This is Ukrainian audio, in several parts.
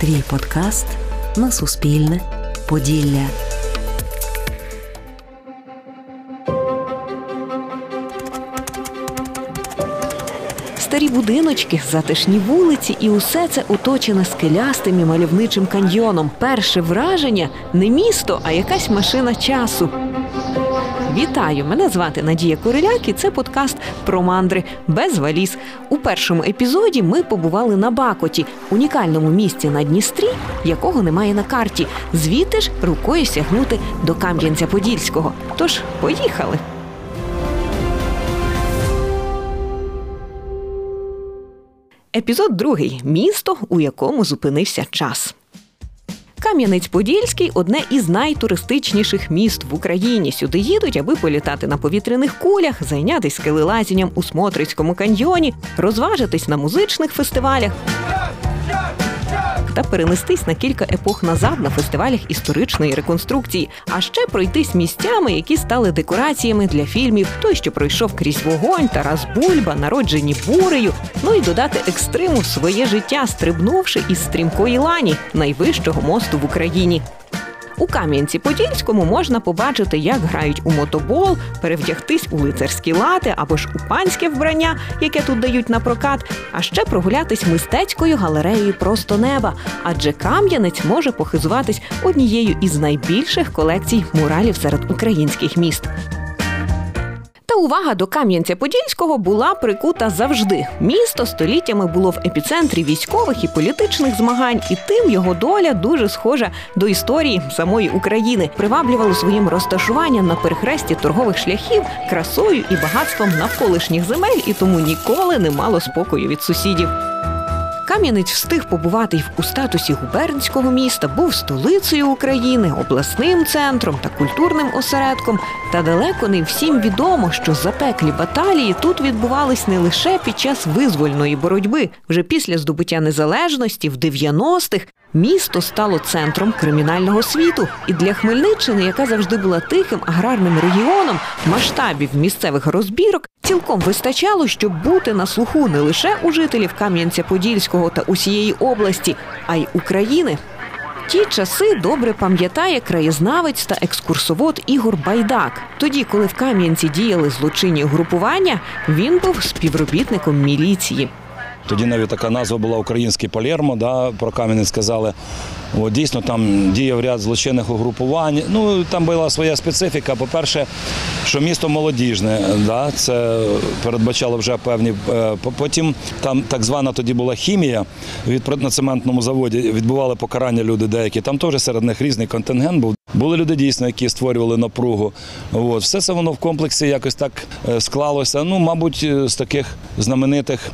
Твій подкаст на Суспільне. Поділля. Старі будиночки, затишні вулиці, і усе це оточене скелястим і мальовничим каньйоном. Перше враження не місто, а якась машина часу. Вітаю! Мене звати Надія Куриляк і це подкаст про мандри без валіз. У першому епізоді ми побували на Бакоті, унікальному місці на Дністрі, якого немає на карті. Звідти ж рукою сягнути до Кам'янця-Подільського. Тож поїхали. Епізод другий місто, у якому зупинився час. Кам'янець-Подільський одне із найтуристичніших міст в Україні. Сюди їдуть, аби політати на повітряних кулях, зайнятися скелелазінням у Смотрицькому каньйоні, розважитись на музичних фестивалях та перенестись на кілька епох назад на фестивалях історичної реконструкції, а ще пройтись місцями, які стали декораціями для фільмів Той, що пройшов крізь вогонь, Тарас Бульба, народжені бурею. Ну і додати екстриму в своє життя, стрибнувши із стрімкої лані найвищого мосту в Україні. У Кам'янці-Подільському можна побачити, як грають у мотобол, перевдягтись у лицарські лати або ж у панське вбрання, яке тут дають на прокат, а ще прогулятись мистецькою галереєю просто неба. Адже Кам'янець може похизуватись однією із найбільших колекцій муралів серед українських міст увага до Кам'янця-Подільського була прикута завжди. Місто століттями було в епіцентрі військових і політичних змагань, і тим його доля дуже схожа до історії самої України. Приваблювало своїм розташуванням на перехресті торгових шляхів, красою і багатством навколишніх земель, і тому ніколи не мало спокою від сусідів. Кам'янець встиг побувати у статусі губернського міста, був столицею України, обласним центром та культурним осередком. Та далеко не всім відомо, що запеклі баталії тут відбувались не лише під час визвольної боротьби. Вже після здобуття незалежності в 90-х місто стало центром кримінального світу. І для Хмельниччини, яка завжди була тихим аграрним регіоном, масштабів місцевих розбірок цілком вистачало, щоб бути на слуху не лише у жителів Кам'янця-Подільського та усієї області, а й України. Ті часи добре пам'ятає краєзнавець та екскурсовод Ігор Байдак. Тоді, коли в Кам'янці діяли злочинні групування, він був співробітником міліції. Тоді навіть така назва була Український Палермо, да, про Кам'янець сказали. От, Дійсно, там діяв ряд злочинних угрупувань. Ну, Там була своя специфіка. По-перше, що місто молодіжне, да, це передбачало вже певні. Е, потім там так звана тоді була хімія від на цементному заводі. Відбували покарання люди деякі. Там теж серед них різний контингент був. Були люди дійсно, які створювали напругу. От. Все це воно в комплексі якось так е, склалося. Ну, мабуть, е, з таких знаменитих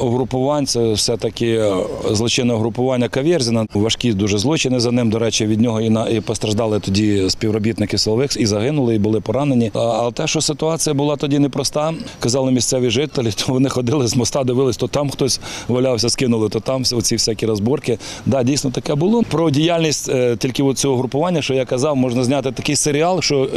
угрупувань це все-таки злочинне угрупування Кавєрзіна. Важкі дуже злочини за ним. До речі, від нього і постраждали тоді співробітники силових і загинули, і були поранені. Але те, що ситуація була тоді непроста, казали місцеві жителі, то вони ходили з моста, дивились, то там хтось валявся, скинули, то там оці всякі розборки. Да, дійсно таке було. Про діяльність е, тільки цього групування, що я казав, можна зняти такий серіал, що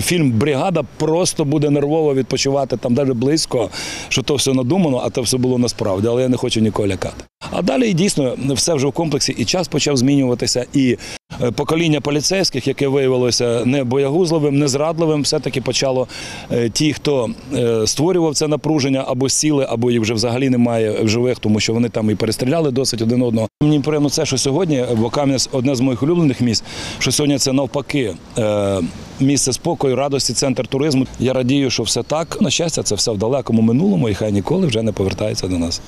фільм Бригада просто буде нервово відпочивати там, навіть близько, що то все надумано, а то все було насправді. Але я не хочу нікого лякати. А далі дійсно все вже в комплексі, і час почав змінюватися. І е, покоління поліцейських, яке виявилося не боягузливим, не зрадливим, все-таки почало е, ті, хто е, створював це напруження, або сіли, або їх вже взагалі немає в живих, тому що вони там і перестріляли досить один одного. Мені приємно це, що сьогодні, бо Кам'янець одне з моїх улюблених місць, що сьогодні це навпаки. Місце спокою, радості, центр туризму. Я радію, що все так. На щастя, це все в далекому минулому, і хай ніколи вже не повертається до нас.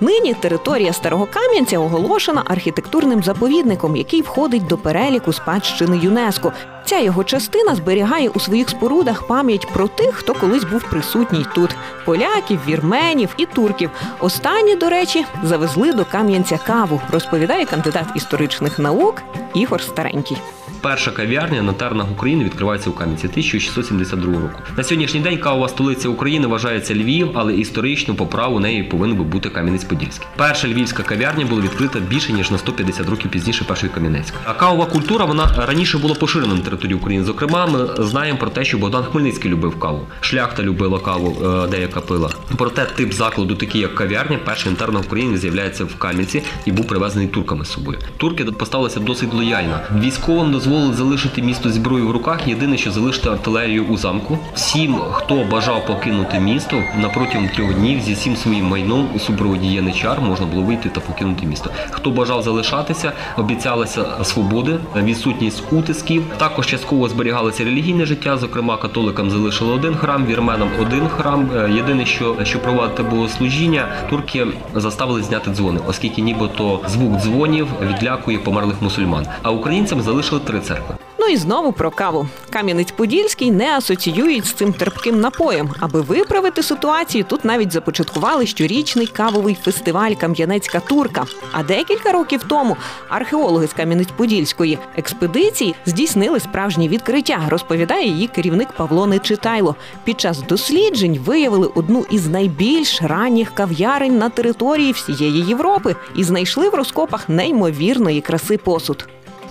Нині територія Старого Кам'янця оголошена архітектурним заповідником, який входить до переліку спадщини ЮНЕСКО. Ця його частина зберігає у своїх спорудах пам'ять про тих, хто колись був присутній тут: поляків, вірменів і турків. Останні, до речі, завезли до Кам'янця каву, розповідає кандидат історичних наук Ігор Старенький. Перша кав'ярня на тернах України відкривається у Кам'янці 1672 року. На сьогоднішній день кавова столиця України вважається Львів, але історично по праву неї повинен би бути Кам'янець-Подільський. Перша львівська кав'ярня була відкрита більше ніж на 150 років пізніше першої Кам'янецької. А кавова культура вона раніше була поширена на території України. Зокрема, ми знаємо про те, що Богдан Хмельницький любив каву. Шляхта любила каву, е, деяка пила. Проте тип закладу, такий як кав'ярня, перший на тернах України з'являється в Кам'янці і був привезений турками з собою. Турки поставилися досить лояльно. Військовим дозволили залишити місто зброю в руках. Єдине, що залишити артилерію у замку. Всім, хто бажав покинути місто, на протягом трьох днів зі всім своїм майном у супроводі яничар можна було вийти та покинути місто. Хто бажав залишатися, обіцялися свободи, відсутність утисків. Також частково зберігалося релігійне життя. Зокрема, католикам залишили один храм, вірменам один храм. Е, Єдине, що що проводити богослужіння, турки заставили зняти дзвони, оскільки нібито звук дзвонів відлякує померлих мусульман. А українцям залишили три церкви. Ну і знову про каву. Кам'янець-Подільський не асоціюють з цим терпким напоєм. Аби виправити ситуацію, тут навіть започаткували щорічний кавовий фестиваль Кам'янецька турка. А декілька років тому археологи з Кам'янець-Подільської експедиції здійснили справжні відкриття, розповідає її керівник Павло Нечитайло. Під час досліджень виявили одну із найбільш ранніх кав'ярень на території всієї Європи і знайшли в розкопах неймовірної краси посуд.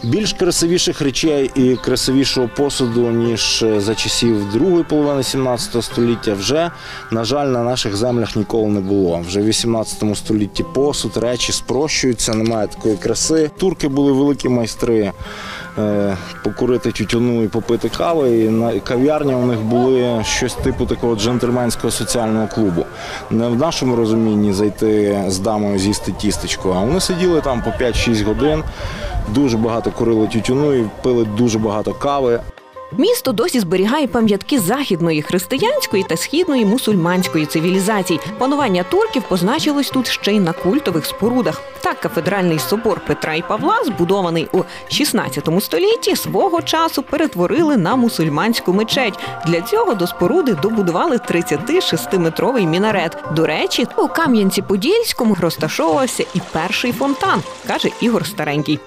Більш красивіших речей і красивішого посуду, ніж е, за часів другої половини 17 століття, вже, на жаль, на наших землях ніколи не було. Вже в 18 столітті посуд, речі спрощуються, немає такої краси. Турки були великі майстри. Е, Покурити тютюну і попити кави. І на кав'ярні у них були щось типу такого джентльменського соціального клубу. Не в нашому розумінні зайти з дамою з'їсти тістечко, а вони сиділи там по 5-6 годин, дуже багато курили тютюну і пили дуже багато кави. Місто досі зберігає пам'ятки західної християнської та східної мусульманської цивілізацій. Панування турків позначилось тут ще й на культових спорудах. Так, кафедральний собор Петра і Павла, збудований у 16 столітті, свого часу перетворили на мусульманську мечеть. Для цього до споруди добудували 36-метровий мінарет. До речі, у Кам'янці-Подільському розташовувався і перший фонтан, каже Ігор Старенький.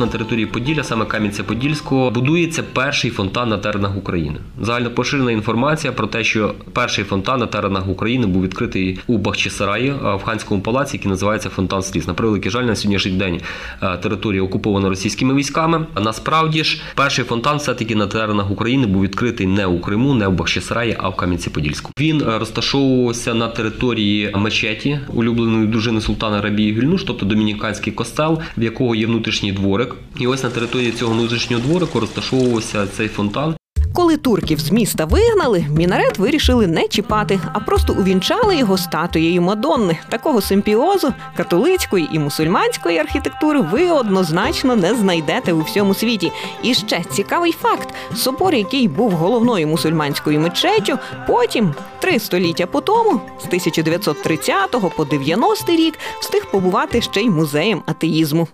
На території Поділля, саме Кам'янця-Подільського, будується перший фонтан на теренах України. Загальнопоширена інформація про те, що перший фонтан на теренах України був відкритий у Бахчисараї в ханському палаці, який називається Фонтан Сліз. На превеликий жаль, на сьогоднішній день е, територія окупована російськими військами. А насправді ж перший фонтан все-таки на теренах України був відкритий не у Криму, не у Бахчисараї, а в Кам'янці-Подільську. Він е, розташовувався на території мечеті улюбленої дружини султана Рабії Гюльнуш, тобто домініканський костел, в якого є внутрішній дворик. І ось на території цього внутрішнього дворику розташовувався цей фонтан. Коли турків з міста вигнали, мінарет вирішили не чіпати, а просто увінчали його статуєю Мадонни. Такого симпіозу католицької і мусульманської архітектури ви однозначно не знайдете у всьому світі. І ще цікавий факт: собор, який був головною мусульманською мечеттю, потім три століття по тому, з 1930 по 90 рік, встиг побувати ще й музеєм атеїзму.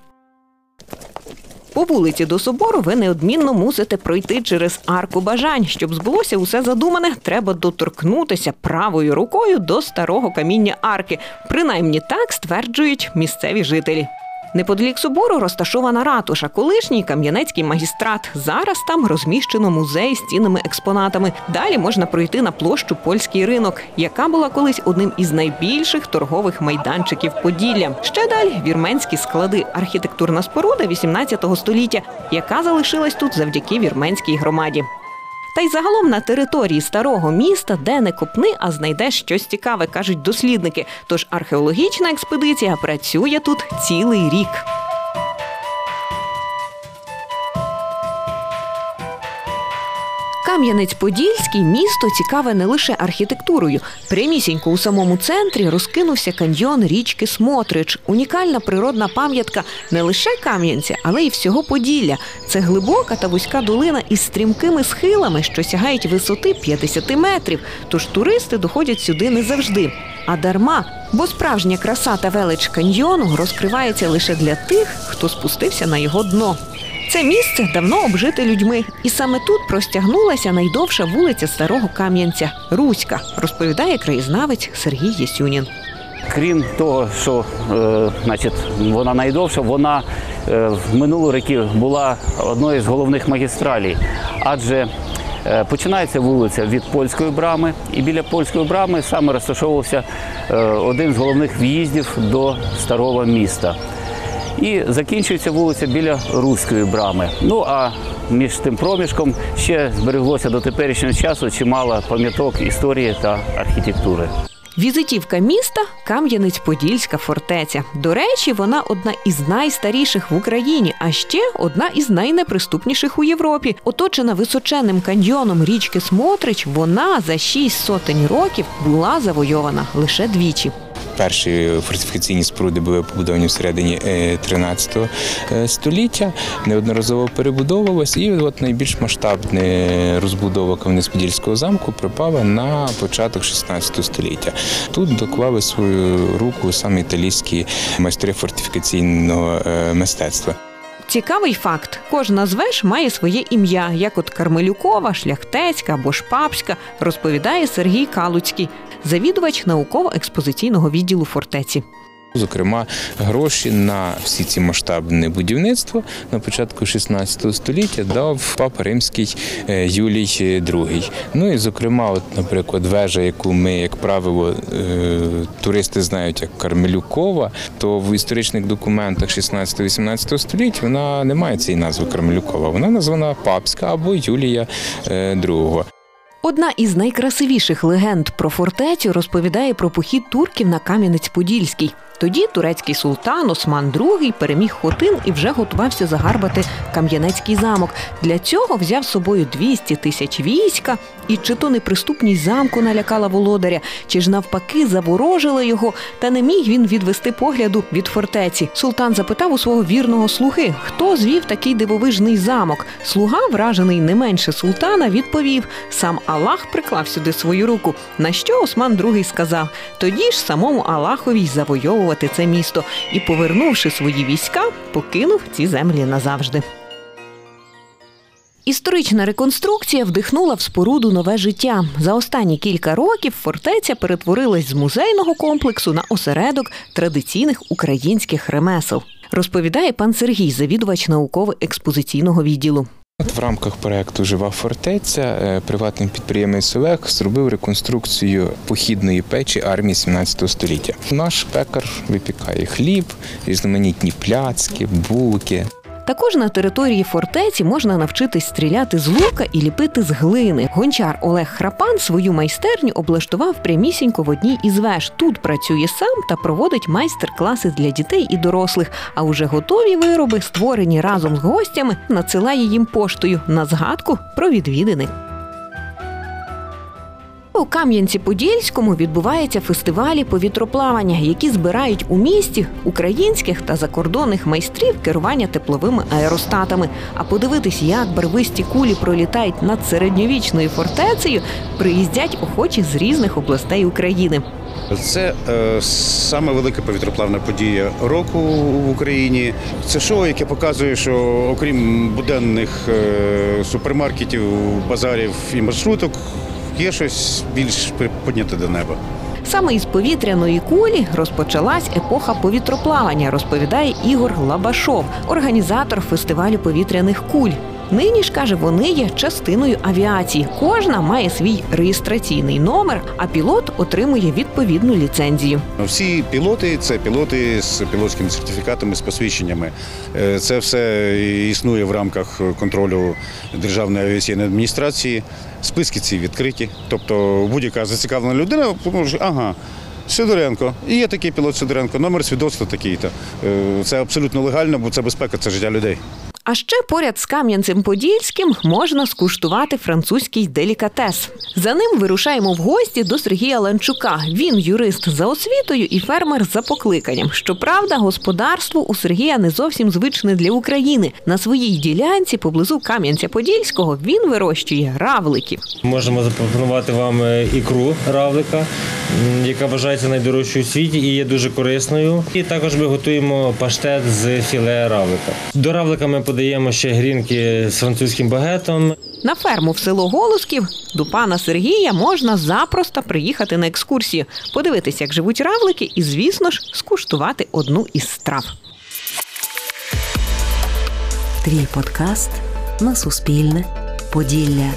По вулиці до собору ви неодмінно мусите пройти через арку бажань. Щоб збулося усе задумане, треба доторкнутися правою рукою до старого каміння арки. Принаймні так стверджують місцеві жителі. Неподалік собору розташована ратуша, колишній кам'янецький магістрат. Зараз там розміщено музей з цінними експонатами. Далі можна пройти на площу Польський ринок, яка була колись одним із найбільших торгових майданчиків Поділля. Ще далі вірменські склади, архітектурна споруда 18 століття, яка залишилась тут завдяки вірменській громаді. Та й загалом на території старого міста, де не копни, а знайдеш щось цікаве, кажуть дослідники. Тож археологічна експедиція працює тут цілий рік. Кам'янець-Подільський місто цікаве не лише архітектурою. Прямісінько у самому центрі розкинувся каньйон річки Смотрич. Унікальна природна пам'ятка не лише Кам'янця, але й всього Поділля. Це глибока та вузька долина із стрімкими схилами, що сягають висоти 50 метрів. Тож туристи доходять сюди не завжди. А дарма, бо справжня краса та велич каньйону розкривається лише для тих, хто спустився на його дно. Це місце давно обжите людьми, і саме тут простягнулася найдовша вулиця Старого Кам'янця Руська, розповідає краєзнавець Сергій Єсюнін. Крім того, що е, значить, вона найдовша, вона е, в минулі роки була одною з головних магістралей, адже е, починається вулиця від польської брами, і біля польської брами саме розташовувався е, один з головних в'їздів до старого міста. І закінчується вулиця біля Руської брами. Ну а між тим проміжком ще збереглося до теперішнього часу чимало пам'яток історії та архітектури. Візитівка міста Кам'янець-Подільська фортеця. До речі, вона одна із найстаріших в Україні, а ще одна із найнеприступніших у Європі. Оточена височенним каньйоном річки Смотрич, вона за шість сотень років була завойована лише двічі. Перші фортифікаційні споруди були побудовані всередині е, 13 е, століття, неодноразово перебудовувалось, і от найбільш масштабна розбудова Кам'янець-Подільського замку припала на початок 16 століття. Тут доклали свою руку саме італійські майстри фортифікаційного е, мистецтва. Цікавий факт: кожна з веж має своє ім'я, як от Кармелюкова, Шляхтецька або Шпапська, розповідає Сергій Калуцький, завідувач науково-експозиційного відділу фортеці. Зокрема, гроші на всі ці масштабне будівництво на початку 16 століття дав папа римський е, Юлій II. Ну і зокрема, от, наприклад, вежа, яку ми, як правило, е, туристи знають як Кармелюкова, то в історичних документах 16-18 століття вона не має цієї назви Кармелюкова. Вона названа Папська або Юлія е, II. Одна із найкрасивіших легенд про фортецю розповідає про похід турків на Кам'янець-Подільський. Тоді турецький султан Осман II переміг Хотин і вже готувався загарбати Кам'янецький замок. Для цього взяв з собою 200 тисяч війська, і чи то неприступність замку налякала володаря, чи ж навпаки заворожила його, та не міг він відвести погляду від фортеці. Султан запитав у свого вірного слуги, хто звів такий дивовижний замок. Слуга, вражений не менше султана, відповів: сам Аллах приклав сюди свою руку. На що Осман II сказав: тоді ж самому Аллахові й завойовувати це місто і, повернувши свої війська, покинув ці землі назавжди. Історична реконструкція вдихнула в споруду нове життя. За останні кілька років фортеця перетворилась з музейного комплексу на осередок традиційних українських ремесел. Розповідає пан Сергій, завідувач науково-експозиційного відділу. В рамках проекту Жива фортеця е, приватний підприємець Олег зробив реконструкцію похідної печі армії 17 століття. Наш пекар випікає хліб, різноманітні пляцки, булки. Також на території фортеці можна навчитись стріляти з лука і ліпити з глини. Гончар Олег Храпан свою майстерню облаштував прямісінько в одній із веж. Тут працює сам та проводить майстер-класи для дітей і дорослих. А уже готові вироби, створені разом з гостями, надсилає їм поштою на згадку про відвідини. У Кам'янці-Подільському відбуваються фестивалі повітроплавання, які збирають у місті українських та закордонних майстрів керування тепловими аеростатами. А подивитись, як барвисті кулі пролітають над середньовічною фортецею, приїздять охочі з різних областей України. Це е, саме велика повітроплавна подія року в Україні. Це шоу, яке показує, що окрім буденних е, супермаркетів, базарів і маршруток, є щось більш підняте до неба. Саме із повітряної кулі розпочалась епоха повітроплавання, розповідає Ігор Лабашов, організатор фестивалю повітряних куль. Нині ж каже, вони є частиною авіації. Кожна має свій реєстраційний номер, а пілот отримує відповідну ліцензію. Всі пілоти це пілоти з пілотськими сертифікатами, з посвідченнями. Е, Це все існує в рамках контролю Державної авіаційної адміністрації. Списки ці відкриті. Тобто будь-яка зацікавлена людина може, ага. Сидоренко, і є такий пілот Сидоренко, номер свідоцтва такий-то. Е, Це абсолютно легально, бо це безпека, це життя людей. А ще поряд з Кам'янцем-Подільським можна скуштувати французький делікатес. За ним вирушаємо в гості до Сергія Ланчука. Він юрист за освітою і фермер за покликанням. Щоправда, господарство у Сергія не зовсім звичне для України. На своїй ділянці поблизу Кам'янця-Подільського він вирощує равликів. Можемо запропонувати вам е, ікру равлика, яка вважається найдорожчою у світі і є дуже корисною. І також ми готуємо паштет з філе равлика. До равлика ми подаємо ще грінки з французьким багетом. На ферму в село Голосків до пана Сергія можна запросто приїхати на екскурсію, подивитися, як живуть равлики, і, звісно ж, скуштувати одну із страв. Твій подкаст на Суспільне. Поділля.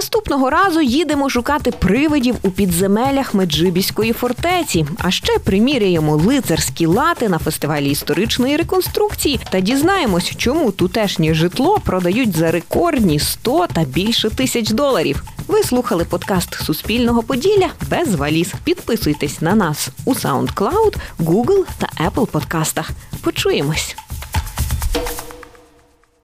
Наступного разу їдемо шукати привидів у підземелях Меджибіської фортеці. А ще приміряємо лицарські лати на фестивалі історичної реконструкції та дізнаємось, чому тутешнє житло продають за рекордні 100 та більше тисяч доларів. Ви слухали подкаст Суспільного Поділля без валіз. Підписуйтесь на нас у SoundCloud, Google та Apple подкастах. Почуємось.